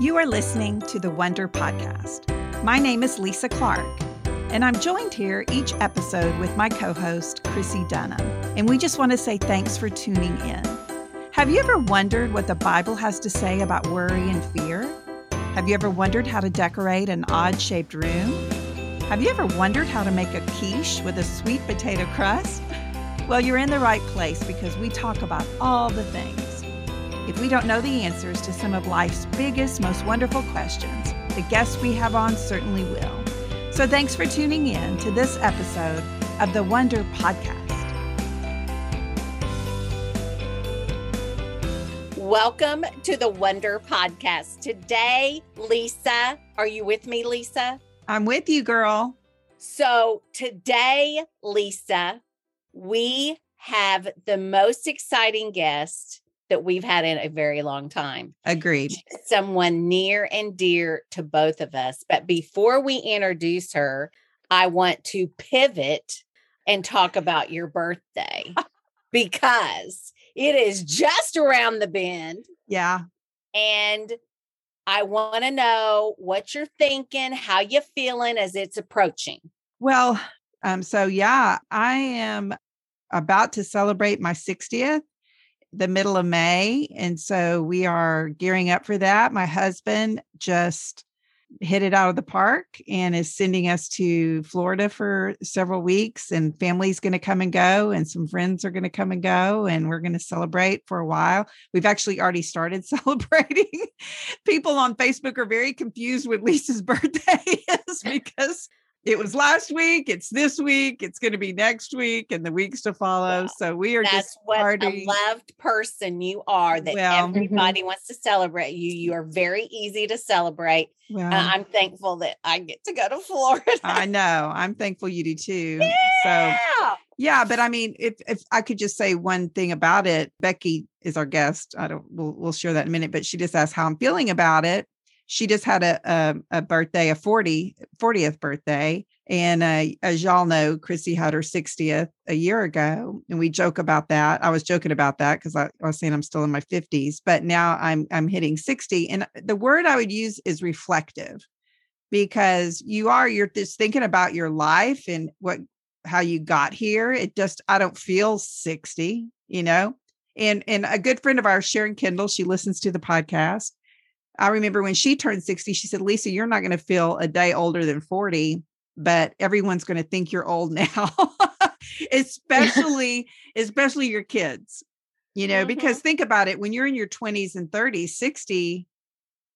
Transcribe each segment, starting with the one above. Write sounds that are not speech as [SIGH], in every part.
You are listening to the Wonder Podcast. My name is Lisa Clark, and I'm joined here each episode with my co host, Chrissie Dunham. And we just want to say thanks for tuning in. Have you ever wondered what the Bible has to say about worry and fear? Have you ever wondered how to decorate an odd shaped room? Have you ever wondered how to make a quiche with a sweet potato crust? Well, you're in the right place because we talk about all the things. If we don't know the answers to some of life's biggest, most wonderful questions, the guests we have on certainly will. So thanks for tuning in to this episode of the Wonder Podcast. Welcome to the Wonder Podcast. Today, Lisa, are you with me, Lisa? I'm with you, girl. So, today, Lisa, we have the most exciting guest that we've had in a very long time. Agreed. Someone near and dear to both of us. But before we introduce her, I want to pivot and talk about your birthday [LAUGHS] because it is just around the bend. Yeah. And I want to know what you're thinking, how you feeling as it's approaching. Well, um, so yeah, I am about to celebrate my 60th the middle of May. And so we are gearing up for that. My husband just hit it out of the park and is sending us to Florida for several weeks and family's going to come and go and some friends are going to come and go and we're going to celebrate for a while. We've actually already started [LAUGHS] celebrating. People on Facebook are very confused what Lisa's [LAUGHS] birthday is [LAUGHS] because it was last week, it's this week, it's going to be next week, and the weeks to follow. So we are That's just what partying. a loved person you are. That Well, mhm. everybody wants to celebrate you. You are very easy to celebrate. Well, And I'm thankful that I get to go to [LAUGHS] Florida. I know. I'm thankful you do too. So yeah. yeah, but I mean, if if I could just say one thing about it, Becky is our guest. I don't. We'll we'll share that in a minute. But she just asked how I'm feeling about it. She just had a a, a birthday, a 40 40th birthday, and uh, as y'all know, Chrissie had her 60th a year ago, and we joke about that. I was joking about that because I, I was saying I'm still in my 50s, but now I'm I'm hitting 60, and the word I would use is reflective, because you are you're just thinking about your life and what how you got here. It just I don't feel 60, you know. And and a good friend of ours, Sharon Kendall, she listens to the podcast. I remember when she turned 60, she said, Lisa, you're not going to feel a day older than 40, but everyone's going to think you're old [LAUGHS] now. [LAUGHS] especially, especially your kids, you know, Mhm. because think about it, when you're in your 20s and 30s, 60,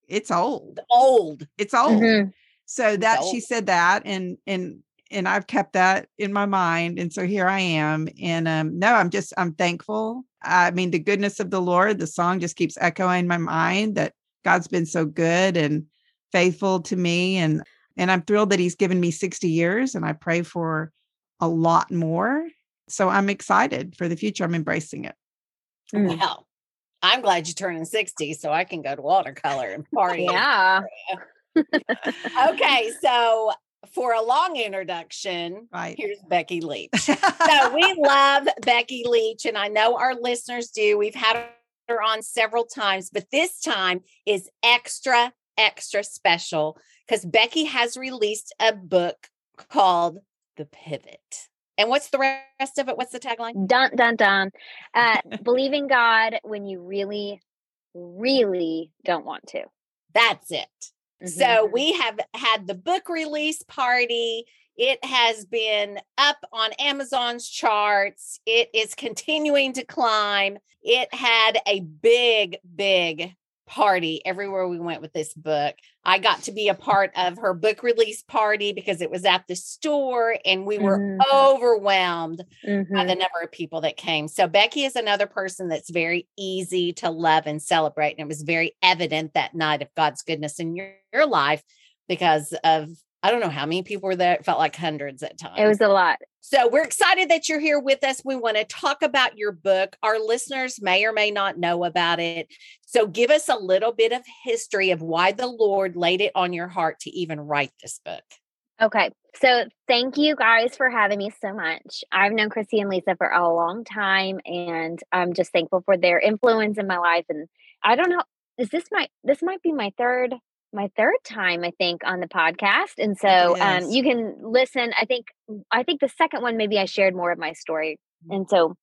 it's old. Old. It's old. Mhm. So that she said that and and and I've kept that in my mind. And so here I am. And um, no, I'm just I'm thankful. I mean, the goodness of the Lord, the song just keeps echoing my mind that God's been so good and faithful to me. And and I'm thrilled that He's given me 60 years and I pray for a lot more. So I'm excited for the future. I'm embracing it. Mm. Well, I'm glad you're turning 60 so I can go to watercolor and [LAUGHS] party. Yeah. Okay. So, for a long introduction, Right. here's Becky Leach. [LAUGHS] so we love Becky Leach, and I know our listeners do. We've had her on several times, but this time is extra, extra special because Becky has released a book called The Pivot. And what's the rest of it? What's the tagline? Dun dun dun. Uh, [LAUGHS] believing God when you really, really don't want to. That's it. Mhm. So we have had the book release party. It has been up on Amazon's charts. It is continuing to climb. It had a big, big party everywhere we went with this book. I got to be a part of her book release party because it was at the store and we were Mhm. overwhelmed by Mhm. the number of people that came. So Becky is another person that's very easy to love and celebrate. And it was very evident that night of God's goodness in your, your life because of I don't know how many people were there. It felt like hundreds at times. It was a lot. So we're excited that you're here with us. We want to talk about your book. Our listeners may or may not know about it. So give us a little bit of history of why the Lord laid it on your heart to even write this book. Okay. So thank you guys for having me so much. I've known Chrissie and Lisa for a long time, and I'm just thankful for their influence in my life. And I don't know, is this my this might be my third my third time I think on the podcast, and so um, you can listen. I think I think the second one maybe I shared more of my story, mm-hmm. and so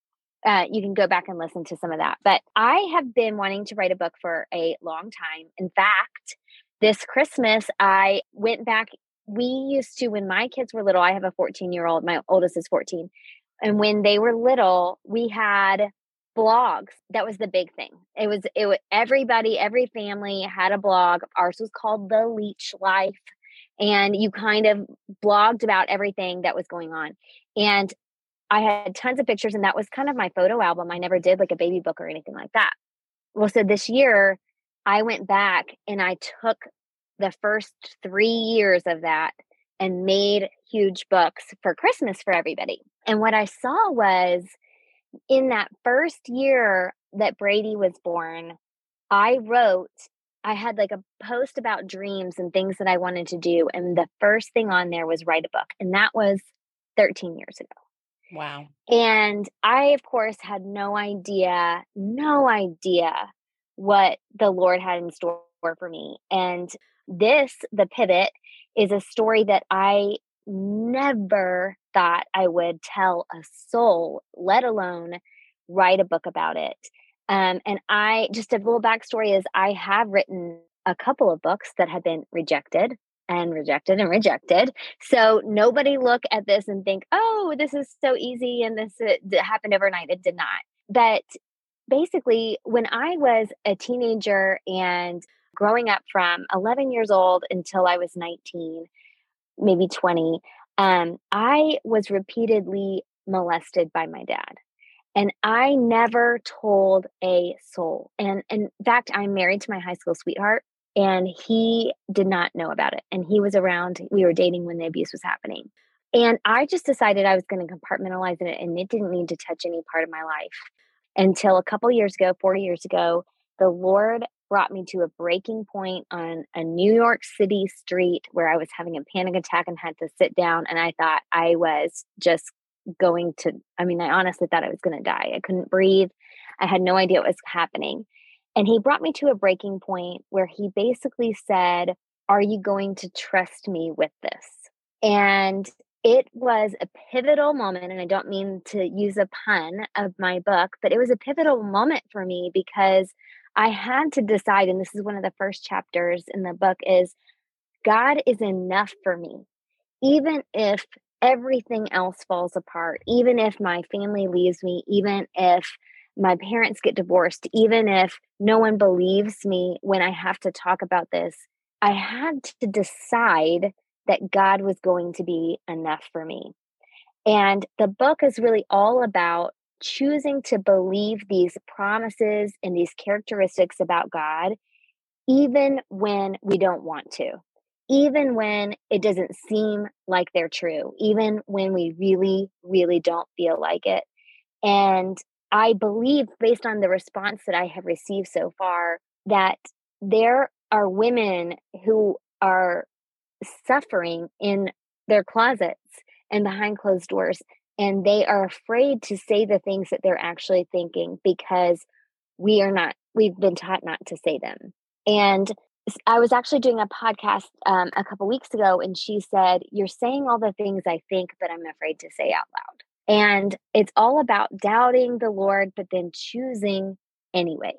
uh, you can go back and listen to some of that. But I have been wanting to write a book for a long time. In fact, this Christmas I went back. We used to when my kids were little. I have a 14 year old. My oldest is 14, and when they were little, we had blogs that was the big thing. It was it was everybody every family had a blog. Ours was called the Leach life and you kind of blogged about everything that was going on and i had tons of pictures and that was kind of my photo album. I never did like a baby book or anything like that. Well so this year i went back and i took the first three years of that and made huge books for christmas for everybody and what i saw was in that first year that Brady was born, I wrote, I had like a post about dreams and things that I wanted to do. And the first thing on there was write a book. And that was 13 years ago. Wow. And I, of course, had no idea, no idea what the Lord had in store for me. And this, the pivot, is a story that I never thought I would tell a soul, let alone write a book about it. Um, and I just a little backstory is I have written a couple of books that have been rejected and rejected and rejected. So nobody look at this and think, oh, this is so easy and this uh, happened overnight. It did not. But basically, when I was a teenager and growing up from 11 years old until I was 19, maybe 20, um, I was repeatedly molested by my dad. And I never told a soul. And, and in fact, I'm married to my high school sweetheart, and he did not know about it. And he was around, we were dating when the abuse was happening. And I just decided I was going to compartmentalize it, and it didn't need to touch any part of my life until a couple years ago, four years ago, the Lord brought me to a breaking point on a New York City street where I was having a panic attack and had to sit down. And I thought I was just going to, I mean, I honestly thought I was going to die. I couldn't breathe. I had no idea what was happening. And he brought me to a breaking point where he basically said, Are you going to trust me with this? And it was a pivotal moment. And I don't mean to use a pun of my book, but it was a pivotal moment for me because I had to decide, and this is one of the first chapters in the book, is God is enough for me. Even if everything else falls apart, even if my family leaves me, even if my parents get divorced, even if no one believes me when I have to talk about this, I had to decide that God was going to be enough for me. And the book is really all about choosing to believe these promises and these characteristics about God, even when we don't want to, even when it doesn't seem like they're true, even when we really, really don't feel like it. And I believe, based on the response that I have received so far, that there are women who are suffering in their closets and behind closed doors and they are afraid to say the things that they're actually thinking because we are not we've been taught not to say them. And i was actually doing a podcast um, a couple weeks ago and she said you're saying all the things i think but i'm afraid to say out loud. And it's all about doubting the lord but then choosing anyway.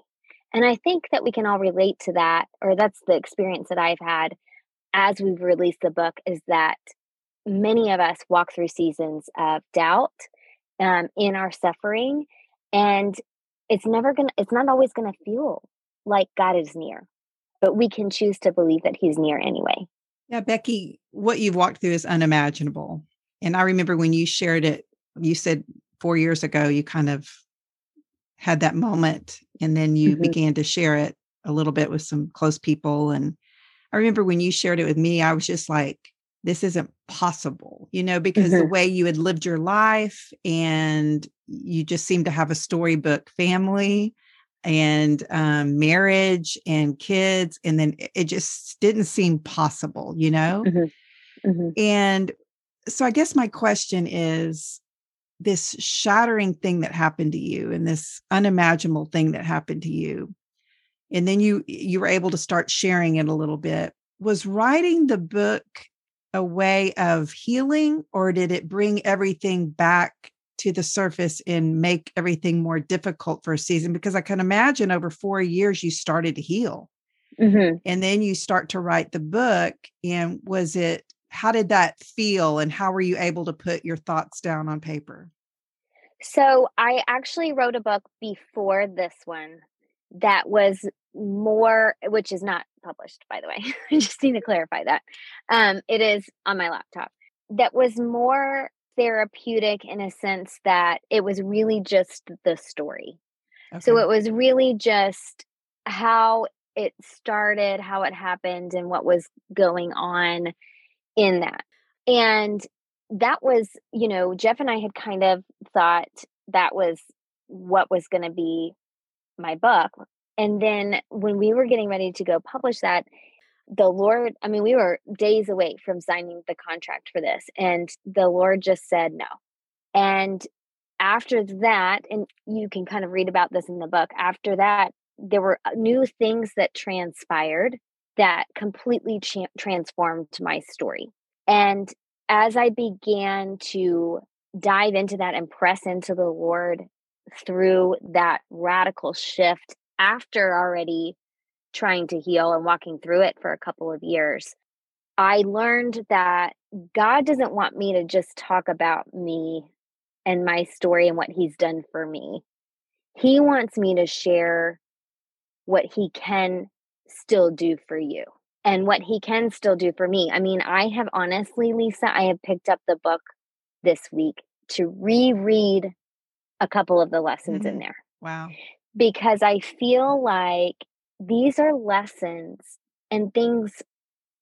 And i think that we can all relate to that or that's the experience that i've had as we've released the book is that many of us walk through seasons of doubt um, in our suffering and it's never gonna it's not always gonna feel like god is near but we can choose to believe that he's near anyway yeah becky what you've walked through is unimaginable and i remember when you shared it you said four years ago you kind of had that moment and then you mm-hmm. began to share it a little bit with some close people and i remember when you shared it with me i was just like this isn't possible, you know, because mm-hmm. the way you had lived your life and you just seemed to have a storybook family and um, marriage and kids. And then it just didn't seem possible, you know? Mm-hmm. Mm-hmm. And so I guess my question is this shattering thing that happened to you and this unimaginable thing that happened to you and then you you were able to start sharing it a little bit was writing the book a way of healing or did it bring everything back to the surface and make everything more difficult for a season? Because i can imagine over four years you started to heal. Mm-hmm. and then you start to write the book and was it how did that feel and how were you able to put your thoughts down on paper? So i actually wrote a book before this one that was more which is not published by the way [LAUGHS] i just need to clarify that um it is on my laptop that was more therapeutic in a sense that it was really just the story okay. so it was really just how it started how it happened and what was going on in that and that was you know jeff and i had kind of thought that was what was going to be my book and then when we were getting ready to go publish that, the Lord, I mean, we were days away from signing the contract for this, and the Lord just said no. And after that, and you can kind of read about this in the book, after that, there were uh, new things that transpired that completely cha- transformed my story. And as I began to dive into that and press into the Lord through that radical shift after already trying to heal and walking through it for a couple of years, I learned that God doesn't want me to just talk about me and my story and what He's done for me. He wants me to share what He can still do for you and what He can still do for me. I mean, I have honestly, Lisa, I have picked up the book this week to reread a couple of the lessons mm-hmm. in there. Wow because I feel like these are lessons and things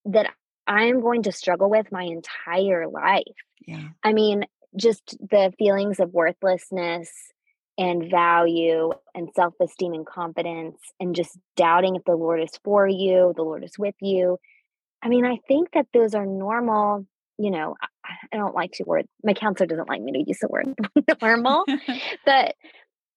that I'm going to struggle with my entire life. Yeah. I mean, just the feelings of worthlessness and value and self esteem and confidence, and just doubting if the Lord is for you, the Lord is with you. I mean, I think that those are normal. You know, I don't like to word, my counselor doesn't like me to use the word [LAUGHS] normal, [LAUGHS] but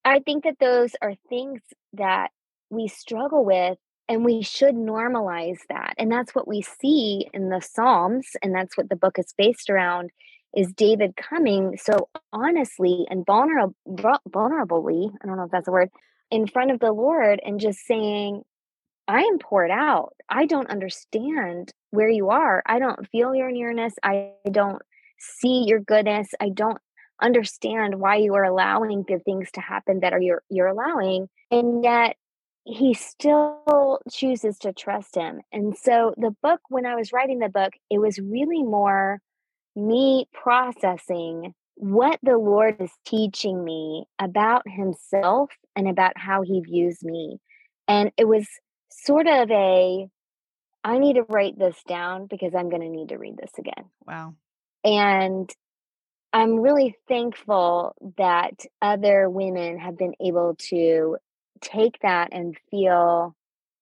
I think that those are things that we struggle with and we should normalize that. And that's what we see in the Psalms and that's what the book is based around is David coming so honestly and vulnerable vulnerably, I don't know if that's a word, in front of the Lord and just saying I am poured out. I don't understand where you are. I don't feel your nearness. I don't see your goodness. I don't understand why you are allowing the things to happen that are you're you're allowing and yet he still chooses to trust him and so the book when i was writing the book it was really more me processing what the lord is teaching me about himself and about how he views me and it was sort of a i need to write this down because i'm going to need to read this again. Wow. And I'm really thankful that other women have been able to take that and feel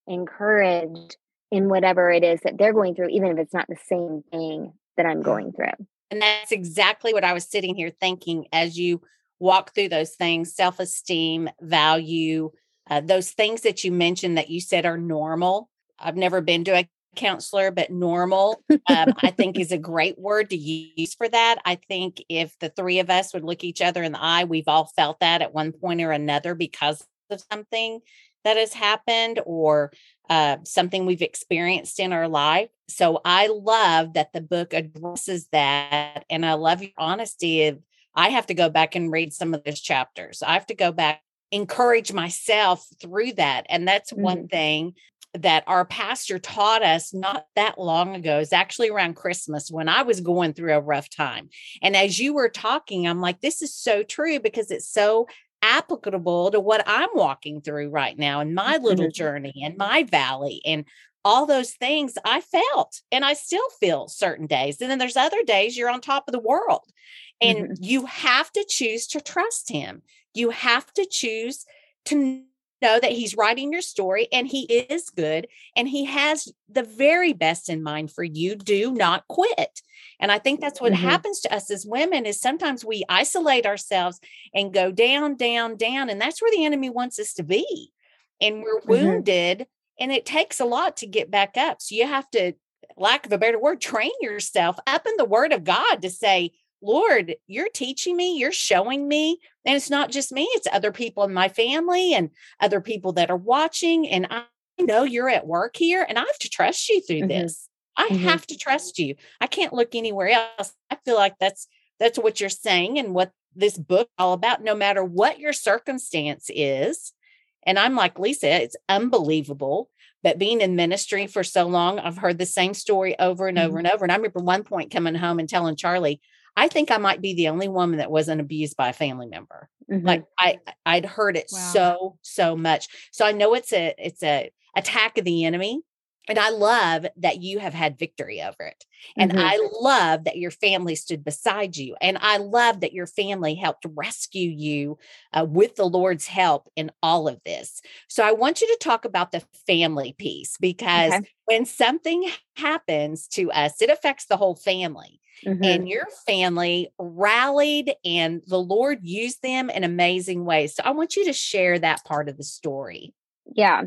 encouraged in whatever it is that they're going through, even if it's not the same thing that I'm mm. going through. And that's exactly what I was sitting here thinking as you walk through those things self esteem, value, uh, those things that you mentioned that you said are normal. I've never been to a counselor, but normal, um, I think is a great word to use for that. I think if the three of us would look each other in the eye, we've all felt that at one point or another because of something that has happened or uh, something we've experienced in our life. So I love that the book addresses that. And I love your honesty of I have to go back and read some of those chapters. I have to go back encourage myself through that. And that's mm-hmm. one thing that our pastor taught us not that long ago is actually around Christmas when I was going through a rough time. And as you were talking, I'm like, this is so true because it's so applicable to what I'm walking through right now in my little mm-hmm. journey and my valley and all those things I felt and I still feel certain days. And then there's other days you're on top of the world and mm-hmm. you have to choose to trust him. You have to choose to know that he's writing your story and he is good and he has the very best in mind for you do not quit and i think that's what mm-hmm. happens to us as women is sometimes we isolate ourselves and go down down down and that's where the enemy wants us to be and we're mm-hmm. wounded and it takes a lot to get back up. So you have to, lack of a better word, train yourself up in the word of God to say, Lord, you're teaching me, you're showing me. And it's not just me, it's other people in my family and other people that are watching. And I know you're at work here and I have to trust you through mm-hmm. this. I mm-hmm. have to trust you. I can't look anywhere else. I feel like that's that's what you're saying and what this book all about no matter what your circumstance is. And I'm like Lisa, it's unbelievable but being in ministry for so long, I've heard the same story over and over mm-hmm. and over. And I remember one point coming home and telling Charlie, I think I might be the only woman that wasn't abused by a family member. Mm-hmm. Like I I'd heard it wow. so so much. So I know it's a it's a attack of the enemy and I love that you have had victory over it. And mm-hmm. I love that your family stood beside you. And I love that your family helped rescue you uh, with the Lord's help in all of this. So I want you to talk about the family piece because okay. when something happens to us, it affects the whole family. Mm-hmm. And your family rallied, and the Lord used them in amazing ways. So I want you to share that part of the story. Yeah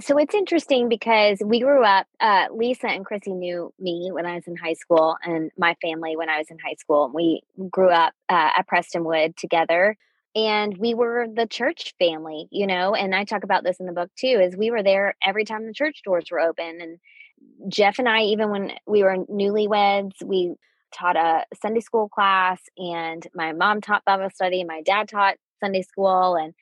so it's interesting because we grew up uh, lisa and chrissie knew me when i was in high school and my family when i was in high school we grew up uh, at prestonwood together and we were the church family you know and i talk about this in the book too is we were there every time the church doors were open and jeff and i even when we were newlyweds we taught a sunday school class and my mom taught bible study my dad taught sunday school and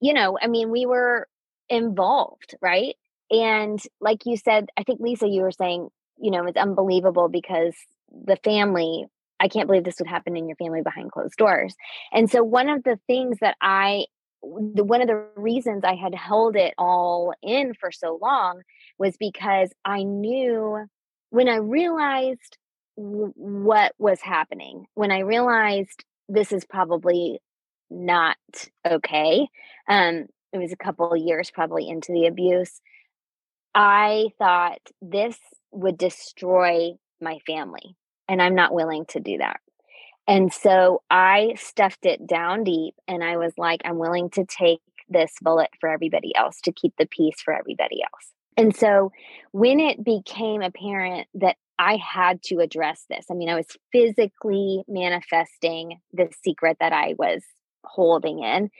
you know i mean we were involved, right? And like you said, I think Lisa, you were saying, you know, it's unbelievable because the family, I can't believe this would happen in your family behind closed doors. And so one of the things that I the, one of the reasons I had held it all in for so long was because I knew when I realized w- what was happening, when I realized this is probably not okay, um, it was a couple of years probably into the abuse i thought this would destroy my family and i'm not willing to do that. And so i stuffed it down deep and i was like i'm willing to take this bullet for everybody else to keep the peace for everybody else. And so when it became apparent that I had to address this. I mean, I was physically manifesting the secret that I was holding in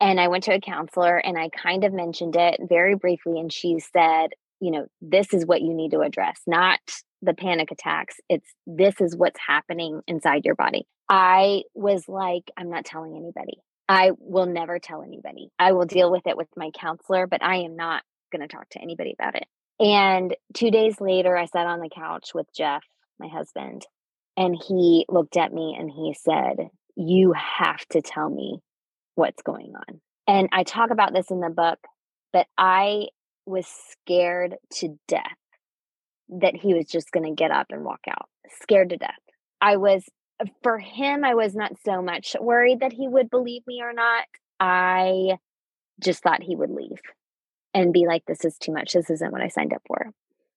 and I went to a counselor and I kind of mentioned it very briefly. And she said, you know, this is what you need to address, not the panic attacks. It's this is what's happening inside your body. I was like, I'm not telling anybody. I will never tell anybody. I will deal with it with my counselor, but I am not going to talk to anybody about it. And two days later, I sat on the couch with Jeff, my husband, and he looked at me and he said, You have to tell me what's going on. And I talk about this in the book, but I was scared to death that he was just going to get up and walk out, scared to death. I was, uh, for him, I was not so much worried that he would believe me or not. I just thought he would leave and be like, this is too much. This isn't what I signed up for.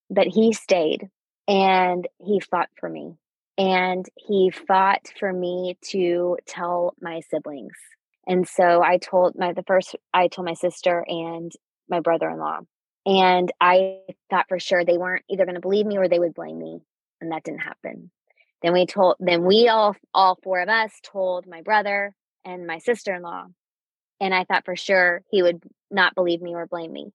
But he stayed and he fought for me. And he fought for me to tell my siblings and so I told my the first I told my sister and my brother-in-law. And I thought for sure they weren't either going to believe me or they would blame me. And that didn't happen. Then we told then we all all four of us told my brother and my sister-in-law. And I thought for sure he would not believe me or blame me.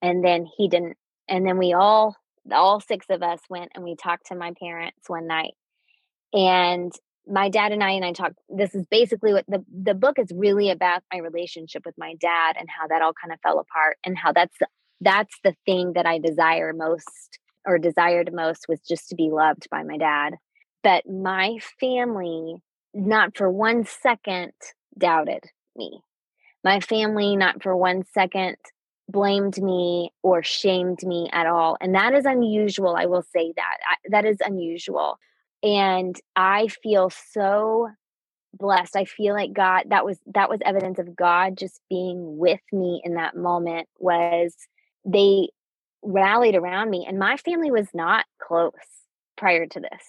And then he didn't. And then we all all six of us went and we talked to my parents one night. And my dad and I and I talked this is basically what the the book is really about my relationship with my dad and how that all kind of fell apart and how that's that's the thing that I desire most or desired most was just to be loved by my dad. But my family not for one second doubted me. My family not for one second blamed me or shamed me at all. And that is unusual. I will say that. I, that is unusual and i feel so blessed i feel like god that was that was evidence of god just being with me in that moment was they rallied around me and my family was not close prior to this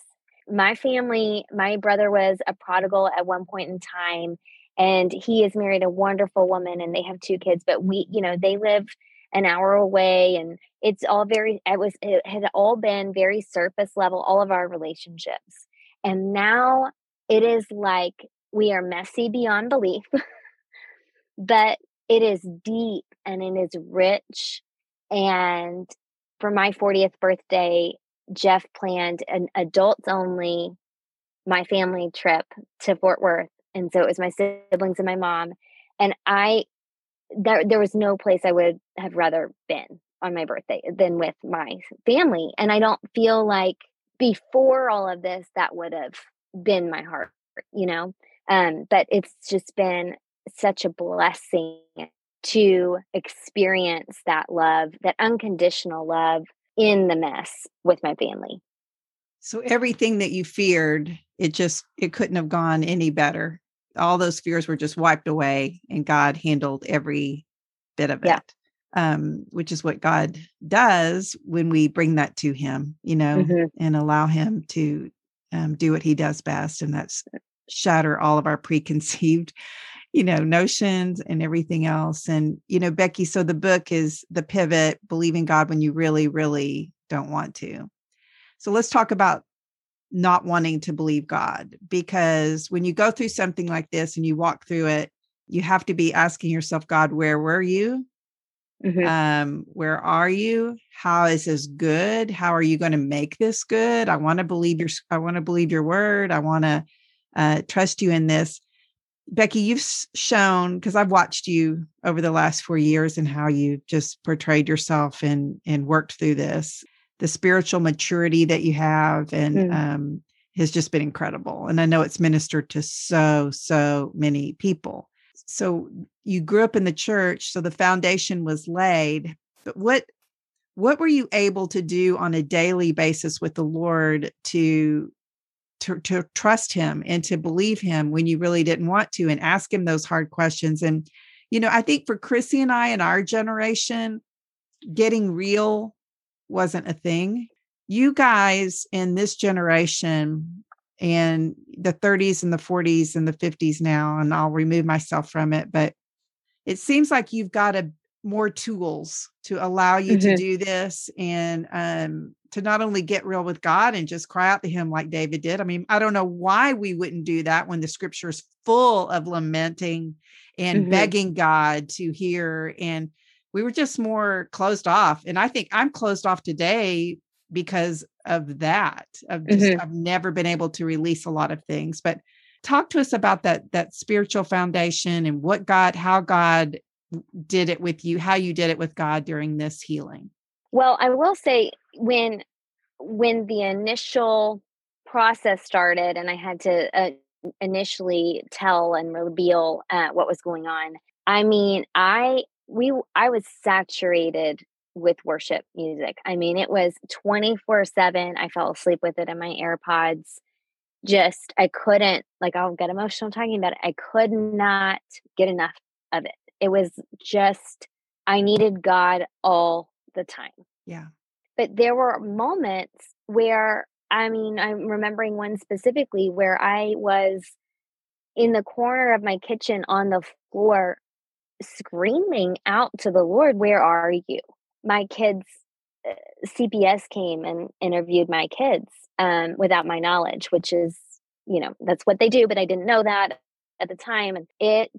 my family my brother was a prodigal at one point in time and he has married a wonderful woman and they have two kids but we you know they live an hour away and it's all very it was it had all been very surface level all of our relationships. And now it is like we are messy beyond belief [LAUGHS] but it is deep and it is rich. And for my 40th birthday jeff planned an adults only my family trip to fort worth and so it was my siblings and my mom and i there there was no place I would have rather been on my birthday than with my family. And I don't feel like before all of this that would have been my heart, you know. Um, but it's just been such a blessing to experience that love, that unconditional love in the mess with my family. So everything that you feared, it just it couldn't have gone any better all those fears were just wiped away and God handled every bit of yeah. it. Um, which is what God does when we bring that to Him, you know, Mhm. and allow Him to um, do what He does best, and that's shatter all of our preconceived, [LAUGHS] you know, notions and everything else. And you know, Becky, so the book is the pivot: believing God when you really, really don't want to. So let's talk about not wanting to believe God because when you go through something like this and you walk through it, you have to be asking yourself, God, where were you? Mhm. Um, where are you? How is this good? How are you going to make this good? I want to believe your I want to believe your word. I want to uh, trust you in this. Becky, you've shown because I've watched you over the last four years and how you just portrayed yourself and and worked through this. The spiritual maturity that you have and Mm. um, has just been incredible. And I know it's ministered to so so many people. So you grew up in the church, so the foundation was laid. But what what were you able to do on a daily basis with the Lord to to, to trust him and to believe him when you really didn't want to and ask him those hard questions and you know i think for chrissie and i in our generation getting real wasn't a thing you guys in this generation and the 30s and the 40s and the 50s now and i'll remove myself from it but it seems like you've got a more tools to allow you to Mhm. do this and um, to not only get real with God and just cry out to Him like David did. I mean, I don't know why we wouldn't do that when the scripture is full of lamenting and Mhm. begging God to hear. And we were just more closed off. And I think I'm closed off today because of that. Of just Mhm. I've never been able to release a lot of things. But talk to us about that that spiritual foundation and what God, how God did it with you, how you did it with God during this healing. Well, I will say when when the initial process started and I had to uh, initially tell and reveal uh, what was going on. I mean, I we I was saturated with worship music. I mean, it was 24/7. I fell asleep with it in my AirPods. Just I couldn't like I'll get emotional talking about it. I could not get enough of it. It was just I needed God all the time Yeah. but there were moments where I mean, I'm remembering one specifically where I was in the corner of my kitchen on the floor screaming out to the Lord, Where are you? My kids, uh, CPS came and interviewed my kids um, without my knowledge, which is, you know, that's what they do, but I didn't know that at the time. And it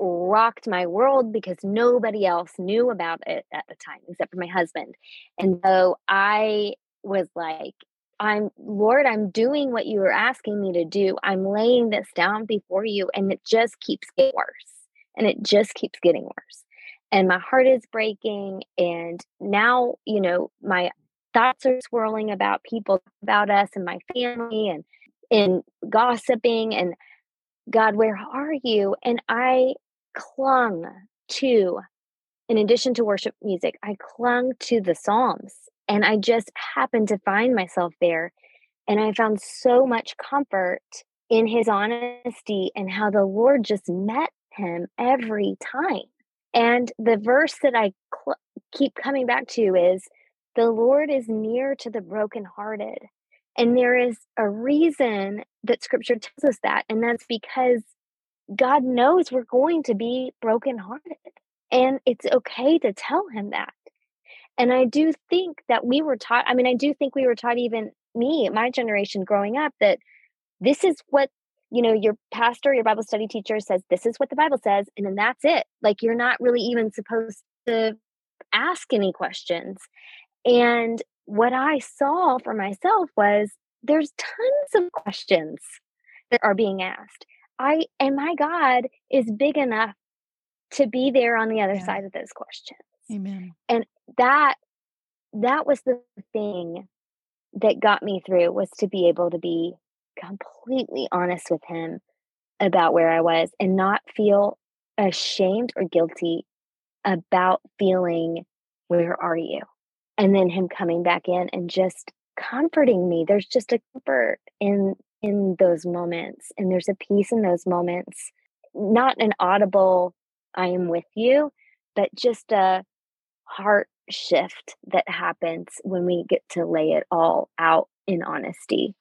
rocked my world because nobody else knew about it at the time except for my husband. And so I was like, I'm Lord, I'm doing what you were asking me to do. I'm laying this down before you, and it just keeps getting worse. And it just keeps getting worse. And my heart is breaking. And now, you know, my thoughts are swirling about people, about us and my family and and gossiping and God, where are you? And I clung to, in addition to worship music, I clung to the Psalms and I just happened to find myself there. And I found so much comfort in his honesty and how the Lord just met him every time. And the verse that I cl- keep coming back to is the Lord is near to the brokenhearted. And there is a reason that scripture tells us that. And that's because God knows we're going to be brokenhearted. And it's okay to tell him that. And I do think that we were taught, I mean, I do think we were taught, even me, my generation growing up, that this is what, you know, your pastor, your Bible study teacher says, this is what the Bible says. And then that's it. Like you're not really even supposed to ask any questions. And what I saw for myself was there's tons of questions that are being asked. I and my God is big enough to be there on the other yeah. side of those questions. Amen. And that that was the thing that got me through was to be able to be completely honest with him about where I was and not feel ashamed or guilty about feeling where are you? And then him coming back in and just comforting me. There's just a comfort in in those moments and there's a peace in those moments. Not an audible I am with you, but just a heart shift that happens when we get to lay it all out in honesty.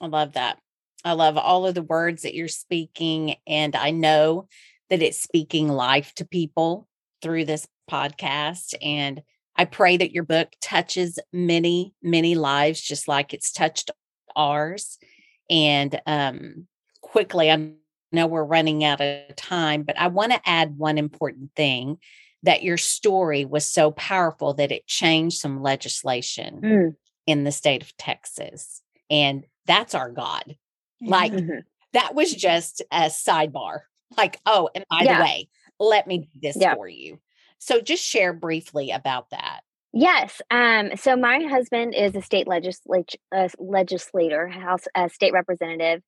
I love that. I love all of the words that you're speaking. And I know that it's speaking life to people through this podcast. And I pray that your book touches many, many lives, just like it's touched ours. And um, quickly, I know we're running out of time, but I want to add one important thing that your story was so powerful that it changed some legislation mm. in the state of Texas. And that's our God. Like mm-hmm. that was just a sidebar. Like, oh, and by yeah. the way, let me do this yeah. for you. So just share briefly about that. Yes. Um, so my husband is a state legislature, uh, legislator, House uh, state representative,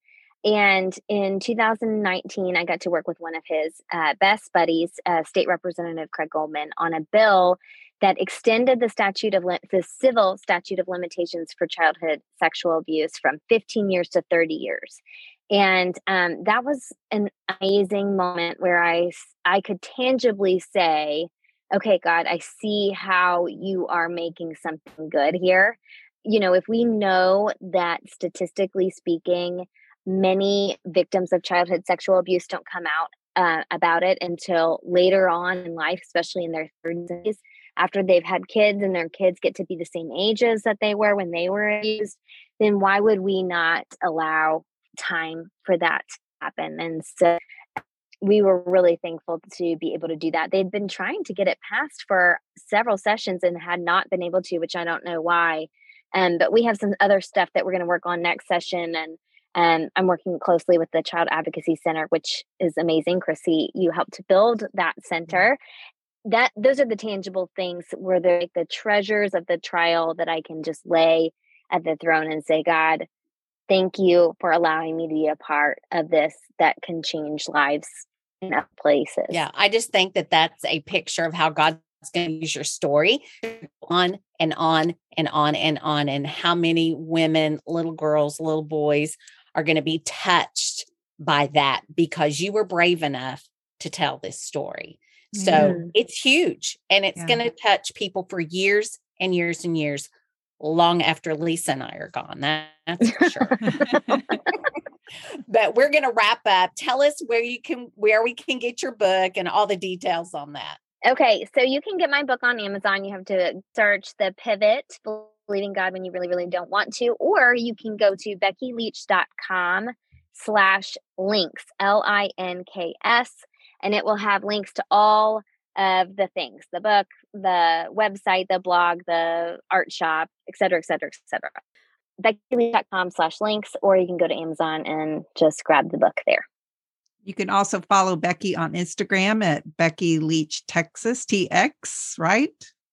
and in 2019, I got to work with one of his uh, best buddies, uh, State Representative Craig Goldman, on a bill that extended the statute of the civil statute of limitations for childhood sexual abuse from 15 years to 30 years. And um, that was an amazing moment where I I could tangibly say, "Okay, God, I see how you are making something good here." You know, if we know that statistically speaking, many victims of childhood sexual abuse don't come out uh, about it until later on in life, especially in their 30s, after they've had kids and their kids get to be the same ages that they were when they were abused, then why would we not allow time for that to happen? And so we were really thankful to be able to do that. They'd been trying to get it passed for several sessions and had not been able to, which I don't know why. Um, but we have some other stuff that we're going to work on next session and and I'm working closely with the Child Advocacy Center, which is amazing. Chrissie, you helped to build that center. That those are the tangible things where they're like the treasures of the trial that I can just lay at the throne and say, God, thank you for allowing me to be a part of this that can change lives in other places. Yeah, I just think that that's a picture of how God's going to use your story on and on and on and on, and how many women, little girls, little boys are going to be touched by that because you were brave enough to tell this story. So mm. it's huge and it's yeah. going to touch people for years and years and years, long after Lisa and I are gone. That, that's for sure. [LAUGHS] but we're going to wrap up. Tell us where you can, where we can get your book and all the details on that. Okay, so you can get my book on Amazon. You have to search the pivot believing God when you really, really don't want to. Or you can go to beckyleach.com slash links, L I N K S, and it will have links to all of the things the book, the website, the blog, the art shop, et cetera, et cetera, et cetera. slash links, or you can go to Amazon and just grab the book there. You can also follow Becky on Instagram at Becky Leach Texas TX, right?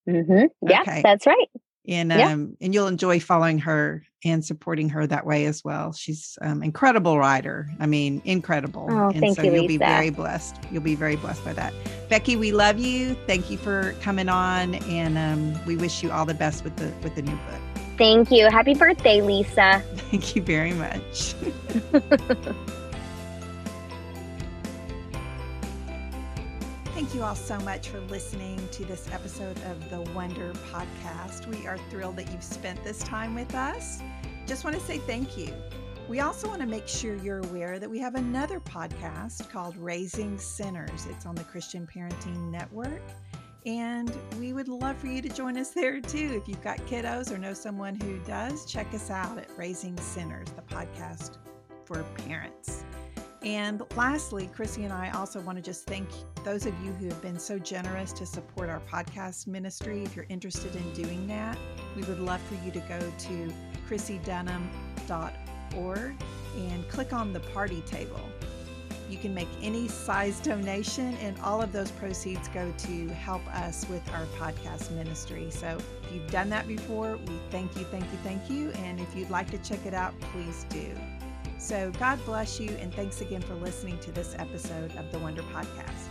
Mm-hmm. Yeah, okay. that's right and yeah. um and you'll enjoy following her and supporting her that way as well. She's um incredible writer i mean incredible. Oh, and thank so you, you'll be very blessed. You'll be very blessed by that. Becky we love you. Thank you for coming on and um we wish you all the best with the with the new book. Thank you. Happy birthday lisa. [LAUGHS] Thank you very much [LAUGHS] Thank you all so much for listening to this episode of the Wonder Podcast. We are thrilled that you've spent this time with us. Just want to say thank you. We also want to make sure you're aware that we have another podcast called Raising Sinners. It's on the Christian Parenting Network. And we would love for you to join us there too. If you've got kiddos or know someone who does, check us out at Raising Sinners, the podcast for parents. And lastly, Chrissie and I also want to just thank those of you who have been so generous to support our podcast ministry. If you're interested in doing that, we would love for you to go to chrissiedunham.org and click on the party table. You can make any size donation, and all of those proceeds go to help us with our podcast ministry. So if you've done that before, we thank you, thank you, thank you. And if you'd like to check it out, please do. So God bless you, and thanks again for listening to this episode of the Wonder Podcast.